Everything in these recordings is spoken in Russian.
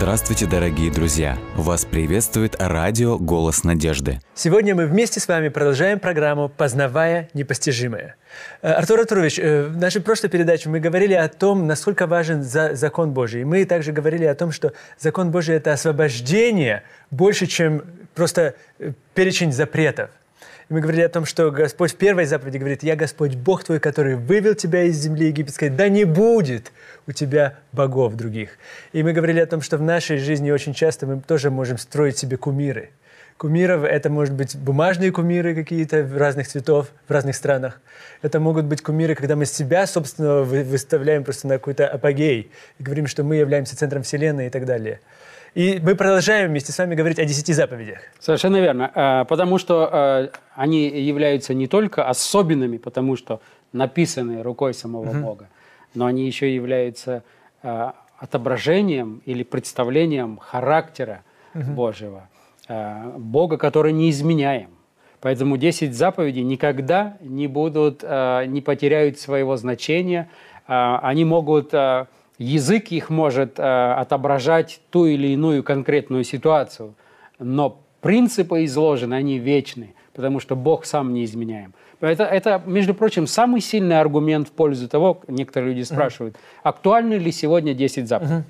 Здравствуйте, дорогие друзья! Вас приветствует радио «Голос надежды». Сегодня мы вместе с вами продолжаем программу «Познавая непостижимое». Э, Артур Артурович, э, в нашей прошлой передаче мы говорили о том, насколько важен за закон Божий. Мы также говорили о том, что закон Божий – это освобождение больше, чем просто э, перечень запретов. И мы говорили о том, что Господь в первой заповеди говорит, «Я Господь Бог твой, который вывел тебя из земли египетской, да не будет у тебя богов других». И мы говорили о том, что в нашей жизни очень часто мы тоже можем строить себе кумиры. Кумиров – это, может быть, бумажные кумиры какие-то разных цветов в разных странах. Это могут быть кумиры, когда мы себя, собственно, выставляем просто на какой-то апогей и говорим, что мы являемся центром Вселенной и так далее. И мы продолжаем вместе с вами говорить о десяти заповедях. Совершенно верно. А, потому что а, они являются не только особенными, потому что написаны рукой самого угу. Бога, но они еще являются а, отображением или представлением характера угу. Божьего. Бога, который не изменяем. Поэтому 10 заповедей никогда не будут, не потеряют своего значения. Они могут язык их может э, отображать ту или иную конкретную ситуацию, но принципы изложены, они вечны, потому что Бог сам не изменяем. Это, это, между прочим, самый сильный аргумент в пользу того, некоторые люди спрашивают, uh-huh. актуальны ли сегодня 10 заповедей. Uh-huh.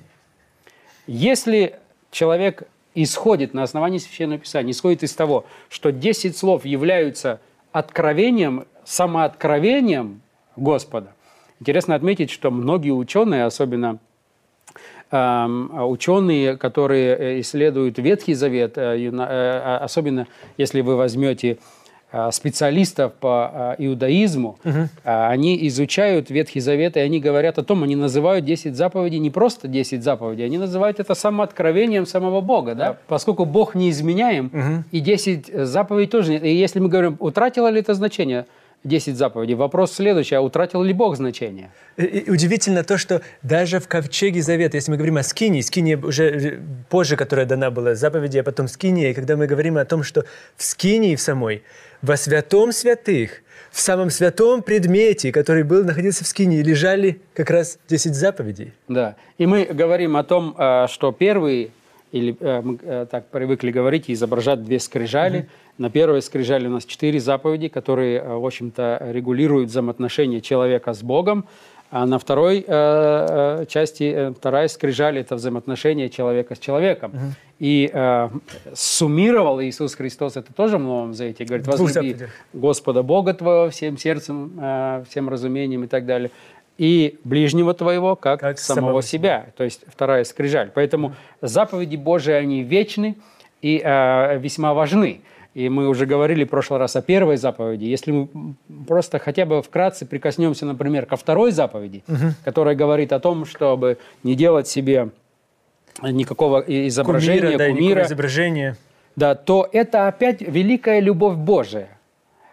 Если человек исходит на основании Священного Писания, исходит из того, что 10 слов являются откровением, самооткровением Господа, Интересно отметить, что многие ученые, особенно эм, ученые, которые э, исследуют Ветхий Завет, э, э, особенно если вы возьмете специалистов по иудаизму, угу. они изучают Ветхий Завет, и они говорят о том, они называют 10 заповедей не просто 10 заповедей, они называют это самооткровением самого Бога, да? поскольку Бог не изменяем, угу. и 10 заповедей тоже нет. И если мы говорим, утратило ли это значение – 10 заповедей. Вопрос следующий, а утратил ли Бог значение? И удивительно то, что даже в Ковчеге Завета, если мы говорим о Скинии, Скиния уже э, позже, которая дана была, заповеди, а потом Скиния, и когда мы говорим о том, что в Скинии в самой, во святом святых, в самом святом предмете, который был, находился в Скинии, лежали как раз 10 заповедей. Да, и мы говорим о том, э, что первые или э, мы э, так привыкли говорить, изображать две скрижали. Mm-hmm. На первой скрижали у нас четыре заповеди, которые, э, в общем-то, регулируют взаимоотношения человека с Богом. А на второй э, части, э, вторая скрижали – это взаимоотношения человека с человеком. Угу. И э, суммировал Иисус Христос это тоже в Новом Завете. Говорит, возлюби Господа Бога твоего всем сердцем, э, всем разумением и так далее и ближнего твоего, как, как самого, самого себя. себя. То есть вторая скрижаль. Поэтому заповеди Божии, они вечны и э, весьма важны. И мы уже говорили в прошлый раз о первой заповеди. Если мы просто хотя бы вкратце прикоснемся, например, ко второй заповеди, угу. которая говорит о том, чтобы не делать себе никакого изображения, кумира, да, кумира изображения. Да, то это опять великая любовь Божия.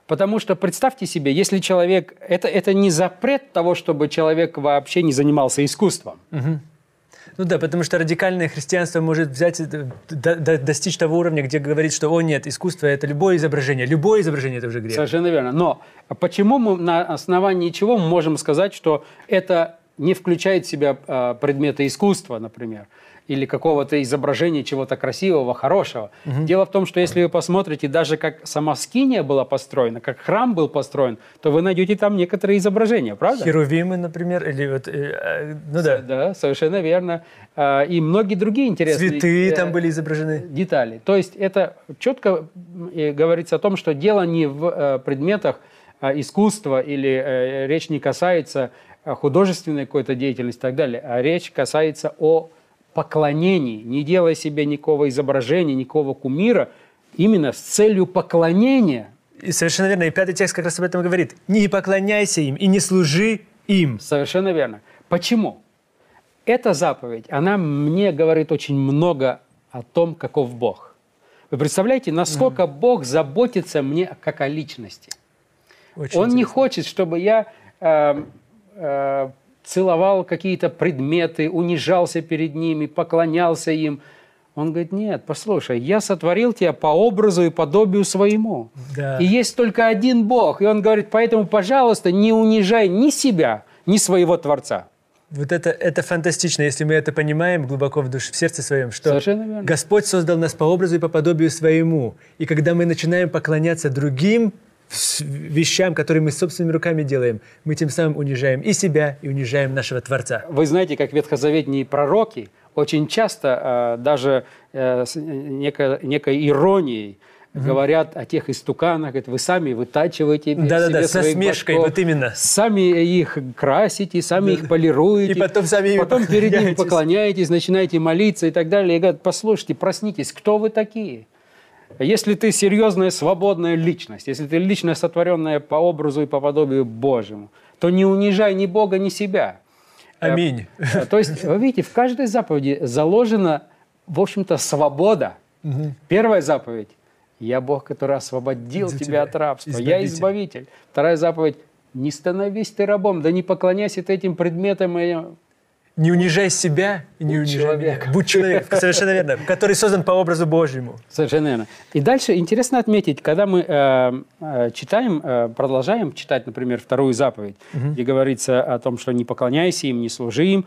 Потому что представьте себе, если человек... Это, это не запрет того, чтобы человек вообще не занимался искусством. Угу. Ну да, потому что радикальное христианство может взять, до, до, достичь того уровня, где говорит, что, о нет, искусство – это любое изображение. Любое изображение – это уже грех. Совершенно верно. Но почему мы на основании чего мы можем сказать, что это не включает в себя э, предметы искусства, например? Или какого-то изображения чего-то красивого, хорошего. Угу. Дело в том, что если вы посмотрите, даже как сама Скиния была построена, как храм был построен, то вы найдете там некоторые изображения, правда? Херувимы, например, или вот, э, э, ну да. Да, совершенно верно. А, и многие другие интересные... Цветы э, там были изображены. Детали. То есть это четко говорится о том, что дело не в предметах искусства или речь не касается художественной какой-то деятельности и так далее, а речь касается о поклонении, не делая себе никакого изображения, никакого кумира, именно с целью поклонения. И совершенно верно. И пятый текст как раз об этом говорит. Не поклоняйся им и не служи им. Совершенно верно. Почему? Эта заповедь, она мне говорит очень много о том, каков Бог. Вы представляете, насколько mm. Бог заботится мне как о личности. Очень Он интересно. не хочет, чтобы я э, э, целовал какие-то предметы, унижался перед ними, поклонялся им. Он говорит, нет, послушай, я сотворил тебя по образу и подобию своему. Да. И есть только один Бог. И он говорит, поэтому, пожалуйста, не унижай ни себя, ни своего Творца. Вот это, это фантастично, если мы это понимаем глубоко в душе, в сердце своем, что. Господь создал нас по образу и по подобию своему. И когда мы начинаем поклоняться другим вещам, которые мы собственными руками делаем, мы тем самым унижаем и себя, и унижаем нашего Творца. Вы знаете, как ветхозаветные пророки очень часто э, даже э, с некой, некой иронией говорят о тех истуканах, говорят, вы сами вытачиваете Да-да-да, себе с своих насмешкой, башков, вот именно. Сами их красите, сами их полируете. И потом сами Потом перед ними поклоняетесь, начинаете молиться и так далее. И говорят, послушайте, проснитесь, кто вы такие? Если ты серьезная, свободная личность, если ты личность, сотворенная по образу и по подобию Божьему, то не унижай ни Бога, ни себя. Аминь. Э, То есть, вы видите, в каждой заповеди заложена, в общем-то, свобода. Первая заповедь – «Я Бог, который освободил тебя тебя, от рабства, я избавитель». избавитель». Вторая заповедь – «Не становись ты рабом, да не поклоняйся ты этим предметам и Не унижай себя и не Будь унижай человеком. меня. Будь человеком, совершенно верно, который создан по образу Божьему. Совершенно верно. И дальше интересно отметить, когда мы э, э, читаем, э, продолжаем читать, например, вторую заповедь, где говорится о том, что не поклоняйся им, не служи им.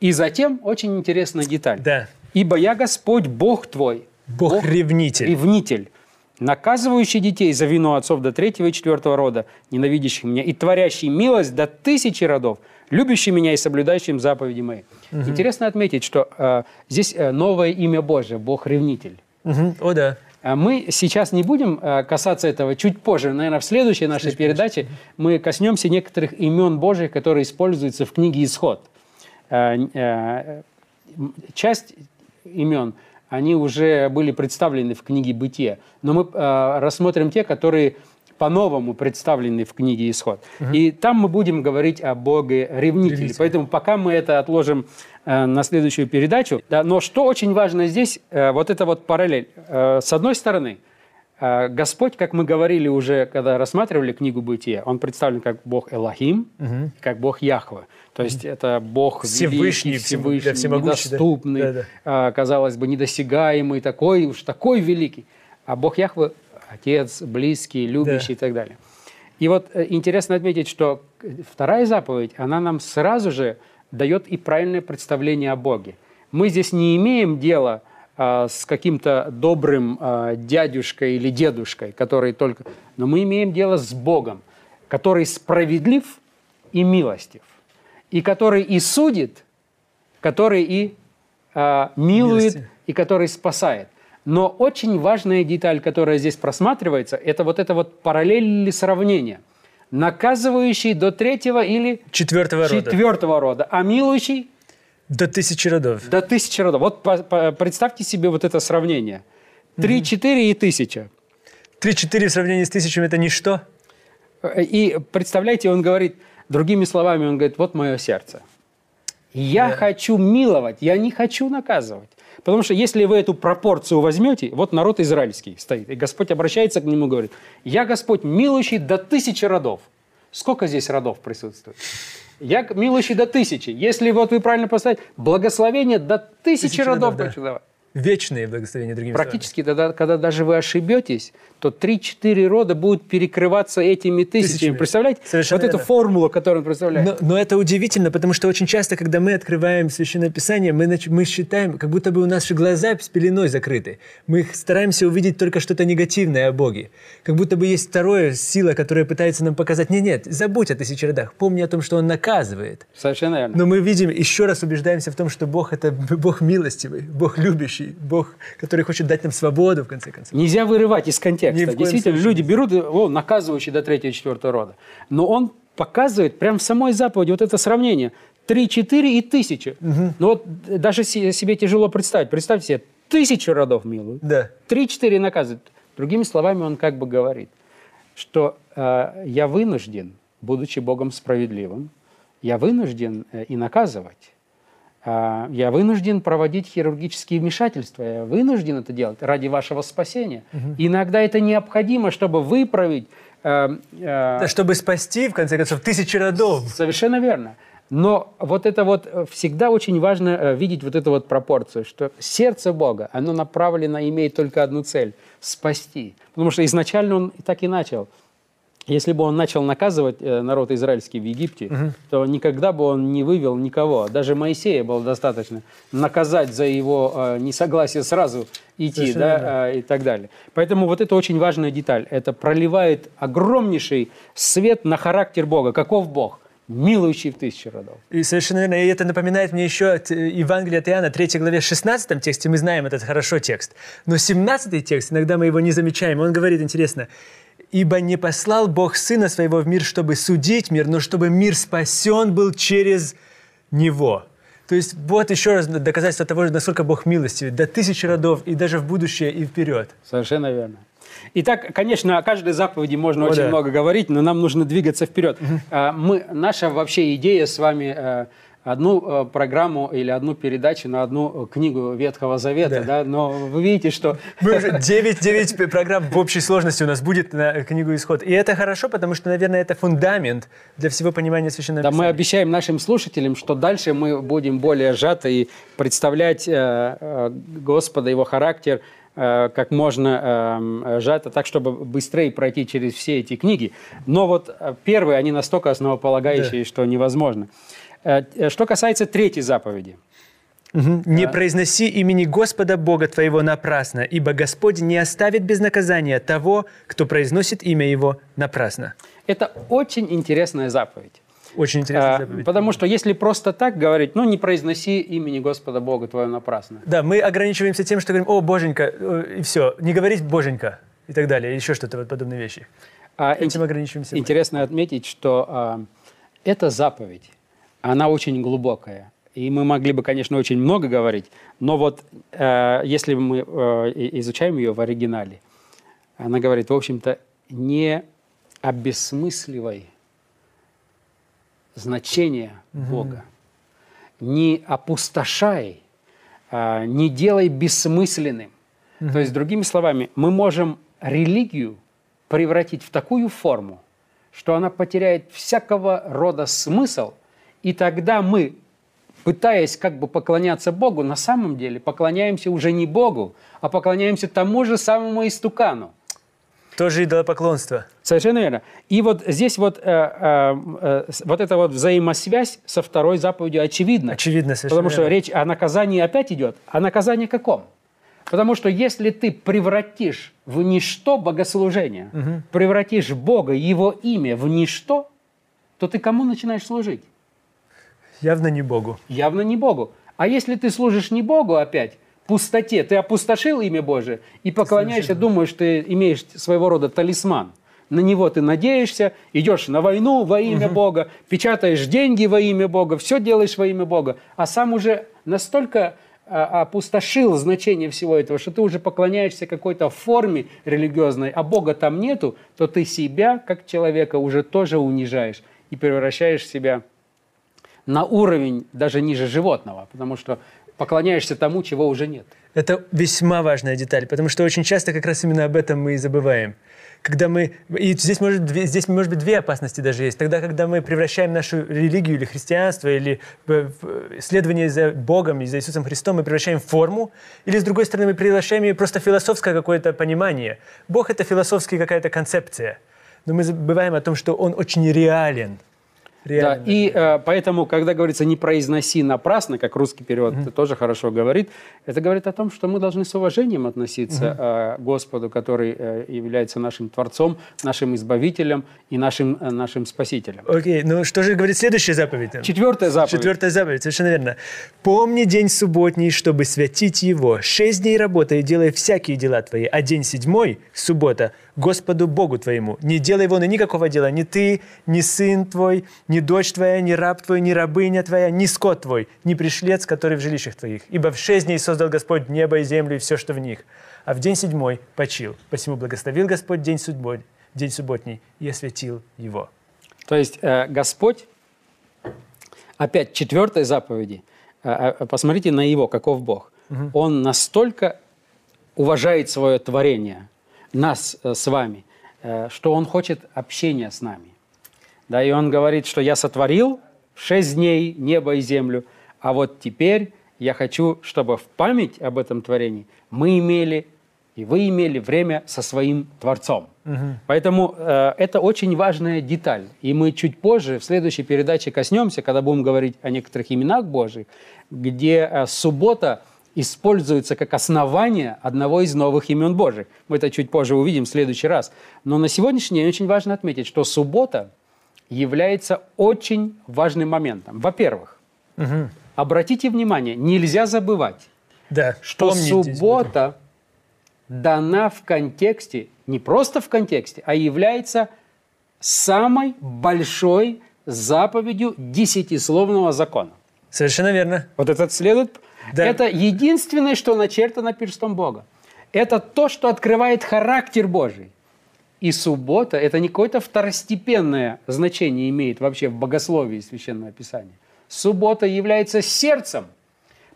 И затем очень интересная деталь. Да. «Ибо я Господь, Бог твой». Бог-ревнитель. Ревнитель, наказывающий детей за вину отцов до третьего и четвертого рода, ненавидящих меня, и творящий милость до тысячи родов, любящий меня и соблюдающим заповеди мои. Интересно отметить, что э, здесь э, новое имя Божие, Бог-ревнитель. Мгм. О, да. А Мы сейчас не будем э, касаться этого чуть позже, наверное, в следующей нашей передаче мы коснемся некоторых имен Божьих, которые используются в книге «Исход». Э, Часть имен, они уже были представлены в книге «Бытие», но мы рассмотрим те, которые по-новому представлены в книге «Исход». И там мы будем говорить о Боге-ревнителе. Ревнителе. Поэтому пока мы это отложим э, на следующую передачу. Да, но что очень важно здесь, э, вот это вот параллель. Э, с одной стороны, э, Господь, как мы говорили уже, когда рассматривали книгу «Бытие», Он представлен как Бог Элохим, как Бог Яхве. То есть это Бог Всевышний, великий, Всевышний, да, всемогущий, да. недоступный, Да-да. а, казалось бы, недосягаемый, такой уж такой великий. А Бог Яхве – Отец, близкий, любящий и так далее. И вот э, интересно отметить, что вторая заповедь, она нам сразу же дает и правильное представление о Боге. Мы здесь не имеем дела а, с каким-то добрым а, дядюшкой или дедушкой, который только... Но мы имеем дело с Богом, который справедлив и милостив, и который и судит, который и а, милует, Милостив. и который спасает. Но очень важная деталь, которая здесь просматривается, это вот это вот параллель или сравнение. Наказывающий до третьего или Четвертого рода. четвертого рода, а милующий До тысячи родов. до тысячи родов. Вот по- по- представьте себе вот это сравнение. Три, четыре и тысяча. Три-четыре в сравнении с тысячами – это ничто. И представляете, он говорит, другими словами, он говорит, вот мое сердце. Я Да. хочу миловать, я не хочу наказывать. Потому что если вы эту пропорцию возьмете, вот народ израильский стоит, и Господь обращается к нему и говорит, я Господь милующий до тысячи родов. Сколько здесь родов присутствует? Я милующий до тысячи. Если вот вы правильно поставите, благословение до тысячи, Тысячи родов да. хочу давать. Вечные благословения, другими словами. Практически, тогда, когда даже вы ошибетесь, то 3-4 рода будут перекрываться этими тысячами. Тысячами. Представляете? Совершенно вот эту верно. формулу, которую он представляет. Но, но это удивительно, потому что очень часто, когда мы открываем Священное Писание, мы, мы считаем, как будто бы у наши глаза с пеленой закрыты. Мы стараемся увидеть только что-то негативное о Боге. Как будто бы есть второе сила, которая пытается нам показать, нет, нет, забудь о тысячи родах, помни о том, что Он наказывает. Совершенно верно. Но мы видим, еще раз убеждаемся в том, что Бог – это Бог милостивый, Бог любящий, Бог, который хочет дать нам свободу, в конце концов. Нельзя вырывать из контекста. Действительно, случае. люди берут, о, наказывающий до третьего и четвертого рода. Но он показывает прямо в самой заповеди вот это сравнение. Три, четыре и тысяча. Ну вот даже се- себе тяжело представить. Представьте себе, тысячу родов милуют. Да. Три-четыре наказывают. Другими словами, он как бы говорит, что э, я вынужден, будучи Богом справедливым, я вынужден э, и наказывать. А, Я вынужден проводить хирургические вмешательства. Я вынужден это делать ради вашего спасения. Иногда это необходимо, чтобы выправить. э, э, Да, чтобы спасти, в конце концов, тысячи родов. Совершенно верно. Но вот это вот э, всегда очень важно э, видеть вот эту вот пропорцию, что сердце Бога, оно направлено, имеет только одну цель – спасти. Потому что изначально он и так и начал. Если бы он начал наказывать э, народ израильский в Египте, то никогда бы он не вывел никого. Даже Моисея было достаточно наказать за его э, несогласие сразу идти, Совершенно да, э, и так далее. Поэтому вот это очень важная деталь. Это проливает огромнейший свет на характер Бога. Каков Бог? Милующий в тысячи родов. И совершенно верно. И это напоминает мне еще от э, Евангелия от Иоанна, 3 главе, 16 тексте. Мы знаем этот хорошо текст. Но 17 текст, иногда мы его не замечаем. Он говорит, интересно, «Ибо не послал Бог Сына Своего в мир, чтобы судить мир, но чтобы мир спасен был через Него». То есть вот еще раз доказательство того, насколько Бог милостивый, до тысячи родов и даже в будущее и вперед. Совершенно верно. Итак, конечно, о каждой заповеди можно О, очень да. много говорить, но нам нужно двигаться вперед. А, Мы, наша вообще идея с вами э, одну э, программу или одну передачу на одну э, книгу Ветхого Завета, Да. да, но вы видите, что Мы уже 9, 9 программ в общей сложности у нас будет на книгу «Исход». И это хорошо, потому что, наверное, это фундамент для всего понимания Священного Да, мы Писания. обещаем нашим слушателям, что дальше мы будем более сжато и представлять э, э, Господа, Его характер э, как можно э, сжато, так, чтобы быстрее пройти через все эти книги. Но вот э, первые, они настолько основополагающие, что невозможно. Э, э, Что касается третьей заповеди. Мгм. «Не произноси имени Господа Бога твоего напрасно, ибо Господь не оставит без наказания того, кто произносит имя Его напрасно». Это очень интересная заповедь. Очень интересная заповедь. Потому что если просто так говорить, ну не произноси имени Господа Бога твоего напрасно. Да, мы ограничиваемся тем, что говорим «О, Боженька», э, и все. Не говорить «Боженька» и так далее, еще что-то вот подобные вещи. А Этим ограничиваемся мы. Интересно отметить, что а, эта заповедь, она очень глубокая. И мы могли бы, конечно, очень много говорить, но вот э, если мы э, изучаем ее в оригинале, она говорит, в общем-то, не обесмысливай значение Бога, не опустошай, а, не делай бессмысленным. То есть, другими словами, мы можем религию превратить в такую форму, что она потеряет всякого рода смысл, и тогда мы, пытаясь как бы поклоняться Богу, на самом деле поклоняемся уже не Богу, а поклоняемся тому же самому истукану. Тоже идолопоклонство. Совершенно верно. И вот здесь вот, э, э, э, вот эта вот взаимосвязь со второй заповедью очевидна. Очевидно, совершенно Потому что верно. речь о наказании опять идет. А наказание каком? Потому что если ты превратишь в ничто богослужение, превратишь Бога, Его имя в ничто, то ты кому начинаешь служить? Явно не Богу. Явно не Богу. А если ты служишь не Богу опять, пустоте, ты опустошил имя Божие и поклоняешься, думаешь, ты имеешь своего рода талисман. На него ты надеешься, идешь на войну во имя Бога, печатаешь деньги во имя Бога, все делаешь во имя Бога, а сам уже настолько а, опустошил значение всего этого, что ты уже поклоняешься какой-то форме религиозной, а Бога там нету, то ты себя, как человека, уже тоже унижаешь и превращаешь себя на уровень даже ниже животного, потому что поклоняешься тому, чего уже нет. Это весьма важная деталь, потому что очень часто как раз именно об этом мы и забываем. Когда мы... И здесь может, здесь, может быть, две опасности даже есть. Тогда, когда мы превращаем нашу религию или христианство, или в- в следование за Богом и за Иисусом Христом, мы превращаем в форму, или, с другой стороны, мы превращаем ее просто в философское какое-то понимание. Бог — это философская какая-то концепция. Но мы забываем о том, что Он очень реален. Да, Реален. и э, поэтому, когда говорится «не произноси напрасно», как русский перевод тоже хорошо говорит, это говорит о том, что мы должны с уважением относиться э, к Господу, который э, является нашим Творцом, нашим Избавителем и нашим, э, нашим Спасителем. Окей, ну что же говорит следующая заповедь? Четвертая заповедь. Четвертая заповедь, совершенно верно. «Помни день субботний, чтобы святить его. Шесть дней работай и делай всякие дела твои, а день седьмой, суббота, Господу Богу твоему. Не делай вон и никакого дела, ни ты, ни сын твой, ни дочь твоя, ни раб твой, ни рабыня твоя, ни скот твой, ни пришлец, который в жилищах твоих. Ибо в шесть дней создал Господь небо и землю и все, что в них. А в день седьмой почил. Посему благословил Господь день, судьбой, день субботний и осветил его». То есть э, Господь, опять четвертой заповеди, э, э, посмотрите на Его, каков Бог. Он настолько уважает свое творение, нас э, с вами, э, что Он хочет общения с нами. Да, и Он говорит, что я сотворил в шесть дней небо и землю, а вот теперь я хочу, чтобы в память об этом творении мы имели и вы имели время со своим Творцом. Поэтому э, это очень важная деталь. И мы чуть позже в следующей передаче коснемся, когда будем говорить о некоторых именах Божьих, где э, суббота используется как основание одного из новых имен Божьих. Мы это чуть позже увидим в следующий раз. Но на сегодняшний день очень важно отметить, что суббота является очень важным моментом. Во-первых, обратите внимание, нельзя забывать, Да, что суббота дана в контексте, не просто в контексте, а является самой большой заповедью десятисловного закона. буду. Совершенно верно. Вот этот следует. Да. Это единственное, что начертано перстом Бога. Это то, что открывает характер Божий. И суббота – это не какое-то второстепенное значение имеет вообще в богословии Священного Писания. Суббота является сердцем.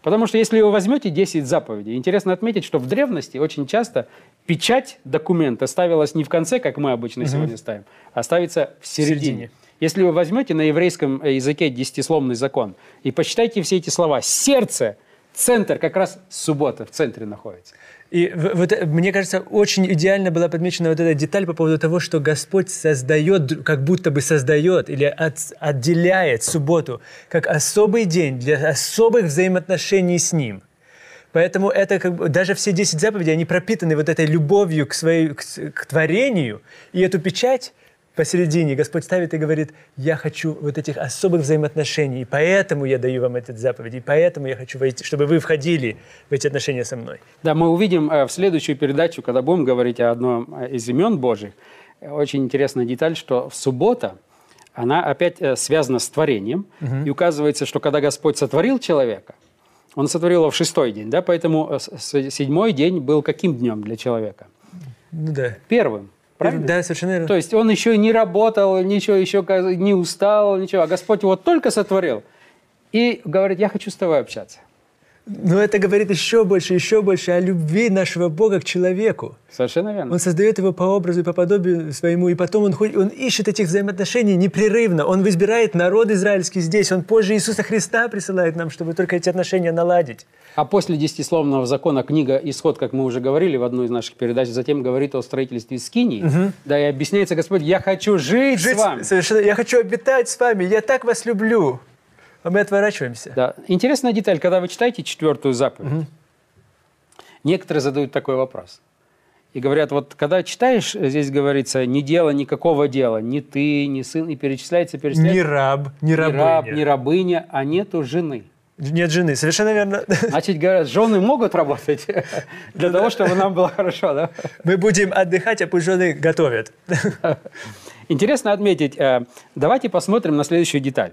Потому что если вы возьмете 10 заповедей, интересно отметить, что в древности очень часто печать документа ставилась не в конце, как мы обычно сегодня ставим, а ставится в середине. середине. Если вы возьмете на еврейском э, языке десятисловный закон и почитайте все эти слова, сердце, центр, как раз суббота в центре находится. И вот, мне кажется, очень идеально была подмечена вот эта деталь по поводу того, что Господь создает, как будто бы создает или от- отделяет субботу как особый день для особых взаимоотношений с Ним. Поэтому это как бы, даже все 10 заповедей, они пропитаны вот этой любовью к, своей, к, к творению. И эту печать посередине Господь ставит и говорит, я хочу вот этих особых взаимоотношений, и поэтому я даю вам этот заповедь, и поэтому я хочу войти, чтобы вы входили в эти отношения со мной. Да, мы увидим э, в следующую передачу, когда будем говорить о одном э, из имен Божьих, очень интересная деталь, что в суббота, она опять э, связана с творением, и указывается, что когда Господь сотворил человека, Он сотворил его в шестой день, да, поэтому седьмой день был каким днем для человека? Ну да. Первым, правильно? Да, совершенно верно. То есть он еще не работал, ничего еще не устал, ничего. А Господь его только сотворил и говорит, я хочу с тобой общаться. Но это говорит еще больше, еще больше о любви нашего Бога к человеку. Совершенно верно. Он создает его по образу и по подобию своему, и потом он, он ищет этих взаимоотношений непрерывно. Он избирает народ израильский здесь. Он позже Иисуса Христа присылает нам, чтобы только эти отношения наладить. А после десятисловного закона книга «Исход», как мы уже говорили в одной из наших передач, затем говорит о строительстве Скинии. Да, и объясняется Господь, я хочу жить, Жить с вами. совершенно, я хочу обитать с вами, я так вас люблю. А мы отворачиваемся. Да. Интересная деталь, когда вы читаете четвертую заповедь, некоторые задают такой вопрос. И говорят, вот когда читаешь, здесь говорится, не дело никакого дела, ни ты, ни сын, и перечисляется, перечисляется. Ни раб, ни рабыня. раб, ни рабыня, а нету жены. Нет жены, совершенно верно. Значит, говорят, жены могут работать для того, чтобы нам было хорошо, да? Мы будем отдыхать, а пусть жены готовят. Интересно отметить, э, давайте посмотрим на следующую деталь.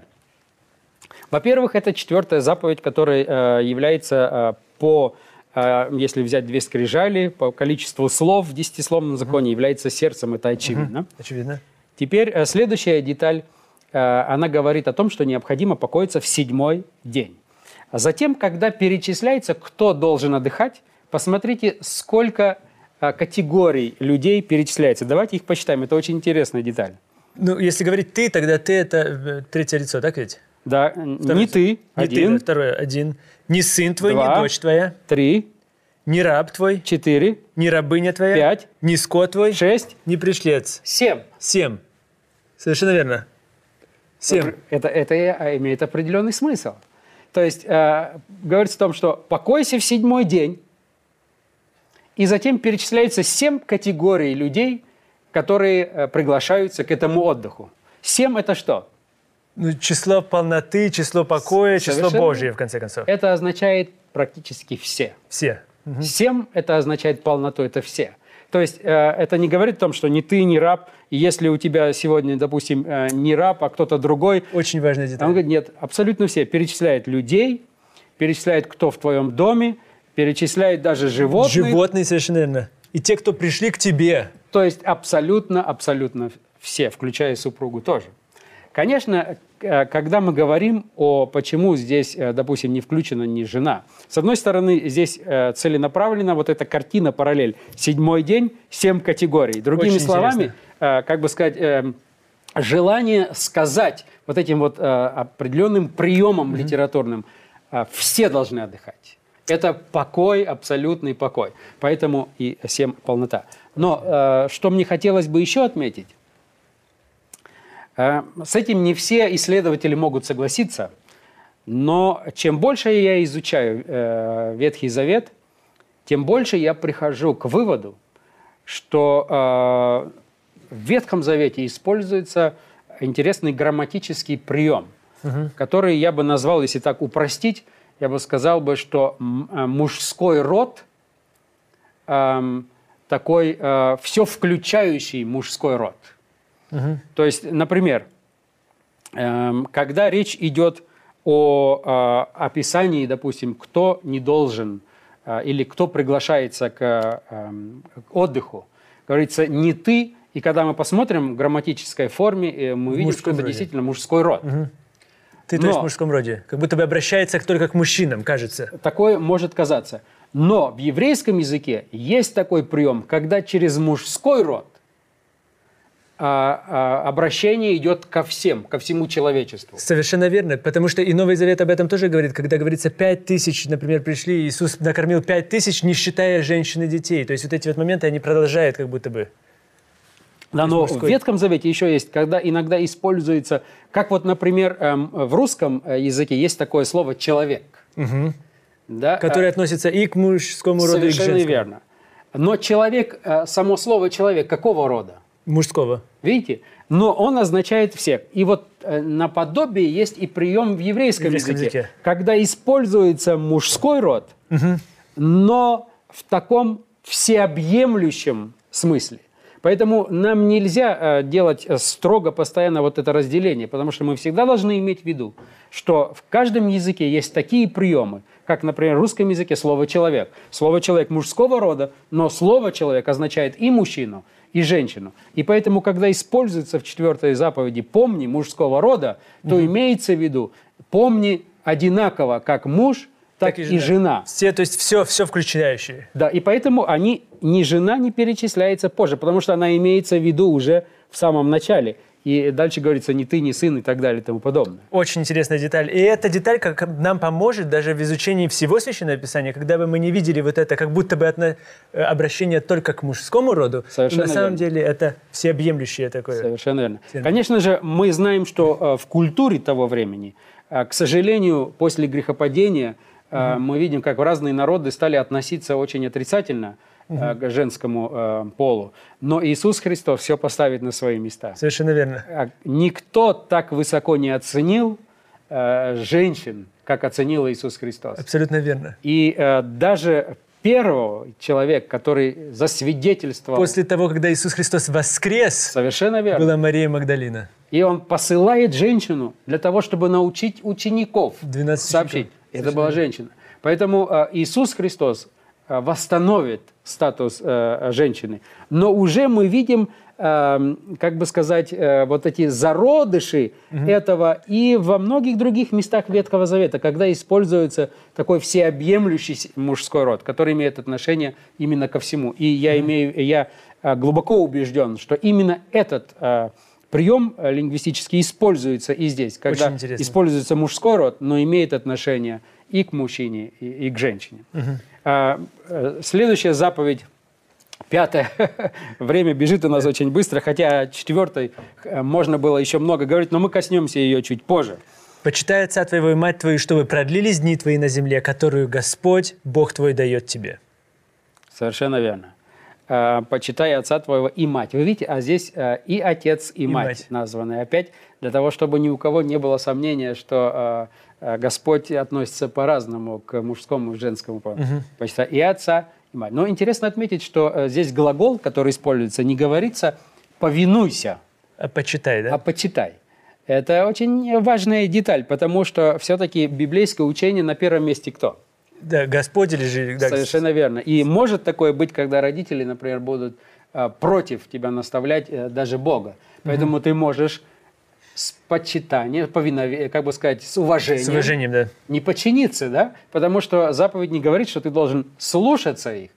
Во-первых, это четвертая заповедь, которая э, является э, по, э, если взять две скрижали, по количеству слов в десятисловном законе, является сердцем, это очевидно. Очевидно. Теперь следующая деталь, она говорит о том, что необходимо покоиться в седьмой день. А затем, когда перечисляется, кто должен отдыхать, посмотрите, сколько категорий людей перечисляется. Давайте их посчитаем, это очень интересная деталь. Ну, если говорить ты, тогда ты это третье лицо, так ведь? Да, не ты, Не один, ты, второе, один. Не сын твой, Два. не дочь твоя, три, не раб твой, четыре, не рабыня твоя, Пять. не скот твой, шесть, не пришлец. семь. Семь. Совершенно верно. Семь. Это, это и- имеет определенный смысл. То есть э, говорится о том, что покойся в седьмой день, и затем перечисляется семь категорий людей, которые э, приглашаются к этому отдыху. Семь – это что? Ну, число полноты, число покоя, число Совершенно. Божие, в конце концов. Это означает практически все. Все. Семь – это означает полноту, это все. То есть э, это не говорит о том, что ни ты, ни раб, и если у тебя сегодня, допустим, э, не раб, а кто-то другой, Очень важная деталь. Он говорит, нет, абсолютно все. Перечисляет людей, перечисляет, кто в твоем доме, перечисляет даже животных. Животные, совершенно верно. И те, кто пришли к тебе. То есть абсолютно, абсолютно все, включая супругу тоже. Конечно, э, когда мы говорим о почему здесь, э, допустим, не включена ни жена, с одной стороны, здесь э, целенаправленно вот эта картина параллель. Седьмой день, семь категорий. Другими Очень словами, э, как бы сказать, желание сказать вот этим вот определенным приемом литературным, э, все должны отдыхать. Это покой, абсолютный покой. Поэтому и семь полнота. Но э, что мне хотелось бы еще отметить, с этим не все исследователи могут согласиться, но чем больше я изучаю э, Ветхий Завет, тем больше я прихожу к выводу, что э, в Ветхом Завете используется интересный грамматический прием, угу. который я бы назвал, если так упростить, я бы сказал бы, что э, мужской род э, такой э, все включающий мужской род. Угу. То есть, например, э, когда речь идет о э, описании, допустим, кто не должен э, или кто приглашается к, э, к отдыху, говорится не ты. И когда мы посмотрим в грамматической форме, э, мы видим, что это роде. действительно мужской род. Угу. Ты, то есть, в мужском роде. Как будто бы обращается только к мужчинам, кажется. Такое может казаться. Но в еврейском языке есть такой прием, когда через мужской род а, а, обращение идет ко всем, ко всему человечеству. Совершенно верно, потому что и Новый Завет об этом тоже говорит, когда говорится пять тысяч, например, пришли, Иисус накормил пять тысяч, не считая женщин и детей. То есть вот эти вот моменты, они продолжают как будто бы. Да, но в Ветхом Завете еще есть, когда иногда используется, как вот, например, эм, в русском э, языке есть такое слово «человек». Угу. Да? Которое относится и к мужскому роду, и к женскому. верно. Но человек, э, само слово «человек» какого рода? Мужского. Видите? Но он означает всех. И вот э, наподобие есть и прием в еврейском, еврейском языке, языке, когда используется мужской род, угу. но в таком всеобъемлющем смысле. Поэтому нам нельзя э, делать э, строго постоянно вот это разделение, потому что мы всегда должны иметь в виду, что в каждом языке есть такие приемы, как, например, в русском языке слово «человек». Слово «человек» мужского рода, но слово «человек» означает и мужчину, и женщину. И поэтому, когда используется в четвертой заповеди «помни» мужского рода, то mm имеется в виду «помни одинаково как муж, так, так и, жена. и жена. Все, то есть все, все включающие. Да, и поэтому они, ни жена не перечисляется позже, потому что она имеется в виду уже в самом начале. И дальше говорится не ты, не сын и так далее и тому подобное. Очень интересная деталь. И эта деталь как нам поможет даже в изучении всего Священного Писания, когда бы мы не видели вот это, как будто бы отно... Э, обращение только к мужскому роду. Совершенно на самом деле это всеобъемлющее такое. Совершенно верно. Конечно же, мы знаем, что э, в культуре того времени, э, к сожалению, после грехопадения – угу. мы видим, как разные народы стали относиться очень отрицательно угу. к женскому э, полу. Но Иисус Христос все поставит на свои места. Совершенно верно. А никто так высоко не оценил женщин, как оценил Иисус Христос. Абсолютно верно. И даже первого человека, который засвидетельствовал... После того, когда Иисус Христос воскрес, Совершенно верно. была Мария Магдалина. И он посылает женщину для того, чтобы научить учеников 12 сообщить. Учеников. Это была женщина. Поэтому э, Иисус Христос э, восстановит статус э, женщины. Но уже мы видим, как бы сказать, вот эти зародыши угу. этого и во многих других местах Ветхого Завета, когда используется такой всеобъемлющий мужской род, который имеет отношение именно ко всему. И я, имею, я глубоко убежден, что именно этот прием э, лингвистический используется и здесь, когда используется мужской род, но имеет отношение и к мужчине, и, и к женщине. Угу. А, э, следующая заповедь Пятое. Время бежит у нас очень быстро, хотя четвертой э, можно было еще много говорить, но мы коснемся ее чуть позже. «Почитай отца твоего и мать твою, чтобы продлились дни твои на земле, которую Господь, Бог твой, дает тебе». Совершенно верно. Э, почитай отца твоего и мать. Вы видите, а здесь э, и отец, и, и мать, мать названы. Опять для того, чтобы ни у кого не было сомнения, что Господь относится по-разному к мужскому и женскому полу. Угу. Почитай и отца, и мать. Но интересно отметить, что здесь глагол, который используется, не говорится «повинуйся», а почитай, да? А почитай. Это очень важная деталь, потому что все-таки библейское учение на первом месте кто? Да, Господь или же... Да, Совершенно верно. И может такое быть, когда родители, например, будут э, против тебя наставлять э, даже Бога. Поэтому угу. ты можешь с почитанием, повиновением, как бы сказать, с уважением. С уважением, да. Не подчиниться, да? Потому что заповедь не говорит, что ты должен слушаться их,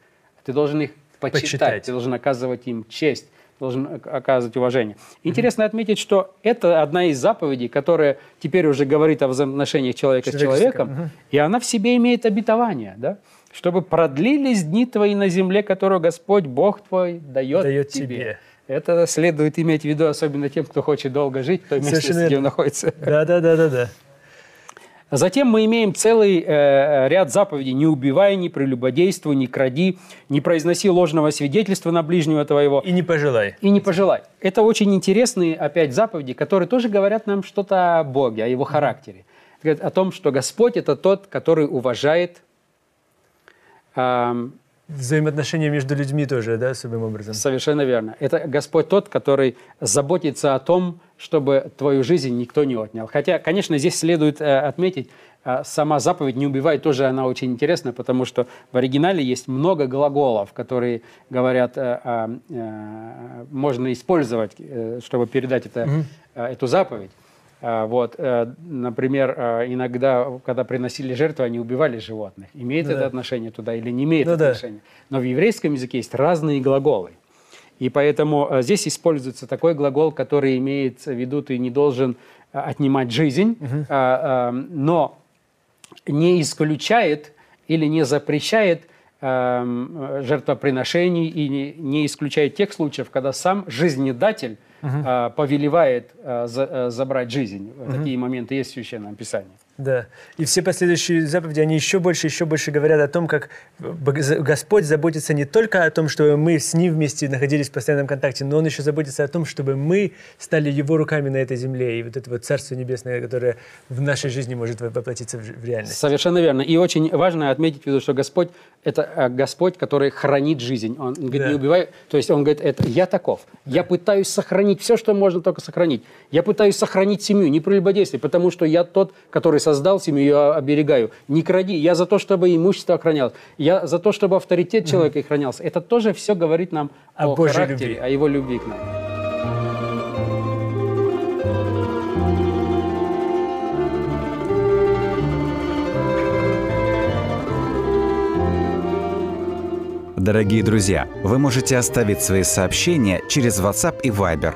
ты должен их почитать, почитать. ты должен оказывать им честь, должен оказывать уважение. Интересно отметить, что это одна из заповедей, которая теперь уже говорит о взаимоотношениях человека с человеком, и она в себе имеет обетование, да? чтобы продлились дни твои на земле, которую Господь Бог твой дает, Дает тебе. тебе. Это следует иметь в виду особенно тем, кто хочет долго жить в той местности, где он находится. Да, да, да, да, да. Затем мы имеем целый э, ряд заповедей. «Не убивай, не прелюбодействуй, не кради, не произноси ложного свидетельства на ближнего твоего, И не пожелай. и не пожелай». Это очень интересные, опять, заповеди, которые тоже говорят нам что-то о Боге, о Его характере. О том, что Господь – это тот, который уважает ам, Взаимоотношения между людьми тоже, да, особым образом. Совершенно верно. Это Господь тот, который заботится о том, чтобы твою жизнь никто не отнял. Хотя, конечно, здесь следует э, отметить, э, сама заповедь «не убивай» тоже она очень интересна, потому что в оригинале есть много глаголов, которые говорят, э, э, можно использовать, э, чтобы передать это, э, эту заповедь. А, Вот, э, например, э, иногда, когда приносили жертву, они убивали животных. Имеет Ну это да. отношение туда или не имеет Ну да. отношения? Но в еврейском языке есть разные глаголы. И поэтому э, здесь используется такой глагол, который имеет в виду, ты не должен отнимать жизнь, а, но не исключает или не запрещает жертвоприношений и не исключает тех случаев, когда сам жизнедатель э, повелевает за- э, забрать жизнь. Такие моменты есть в Священном Писании. Да. И все последующие заповеди, они еще больше, еще больше говорят о том, как Господь заботится не только о том, чтобы мы с Ним вместе находились в постоянном контакте, но Он еще заботится о том, чтобы мы стали Его руками на этой земле. И вот это вот Царство Небесное, которое в нашей жизни может во- воплотиться в, реальность. Совершенно верно. И очень важно отметить, что Господь – это э, Господь, который хранит жизнь. Он говорит, Да. не убивай. То есть он говорит, это я таков. Я пытаюсь сохранить все, что можно только сохранить. Я пытаюсь сохранить семью, не прелюбодействие, потому что я тот, который создал семью, я оберегаю. Не кради. Я за то, чтобы имущество охранялось. Я за то, чтобы авторитет человека охранялся. Это тоже все говорит нам О о, Божьей характере, любви. о его любви к нам. Дорогие друзья, вы можете оставить свои сообщения через WhatsApp и Viber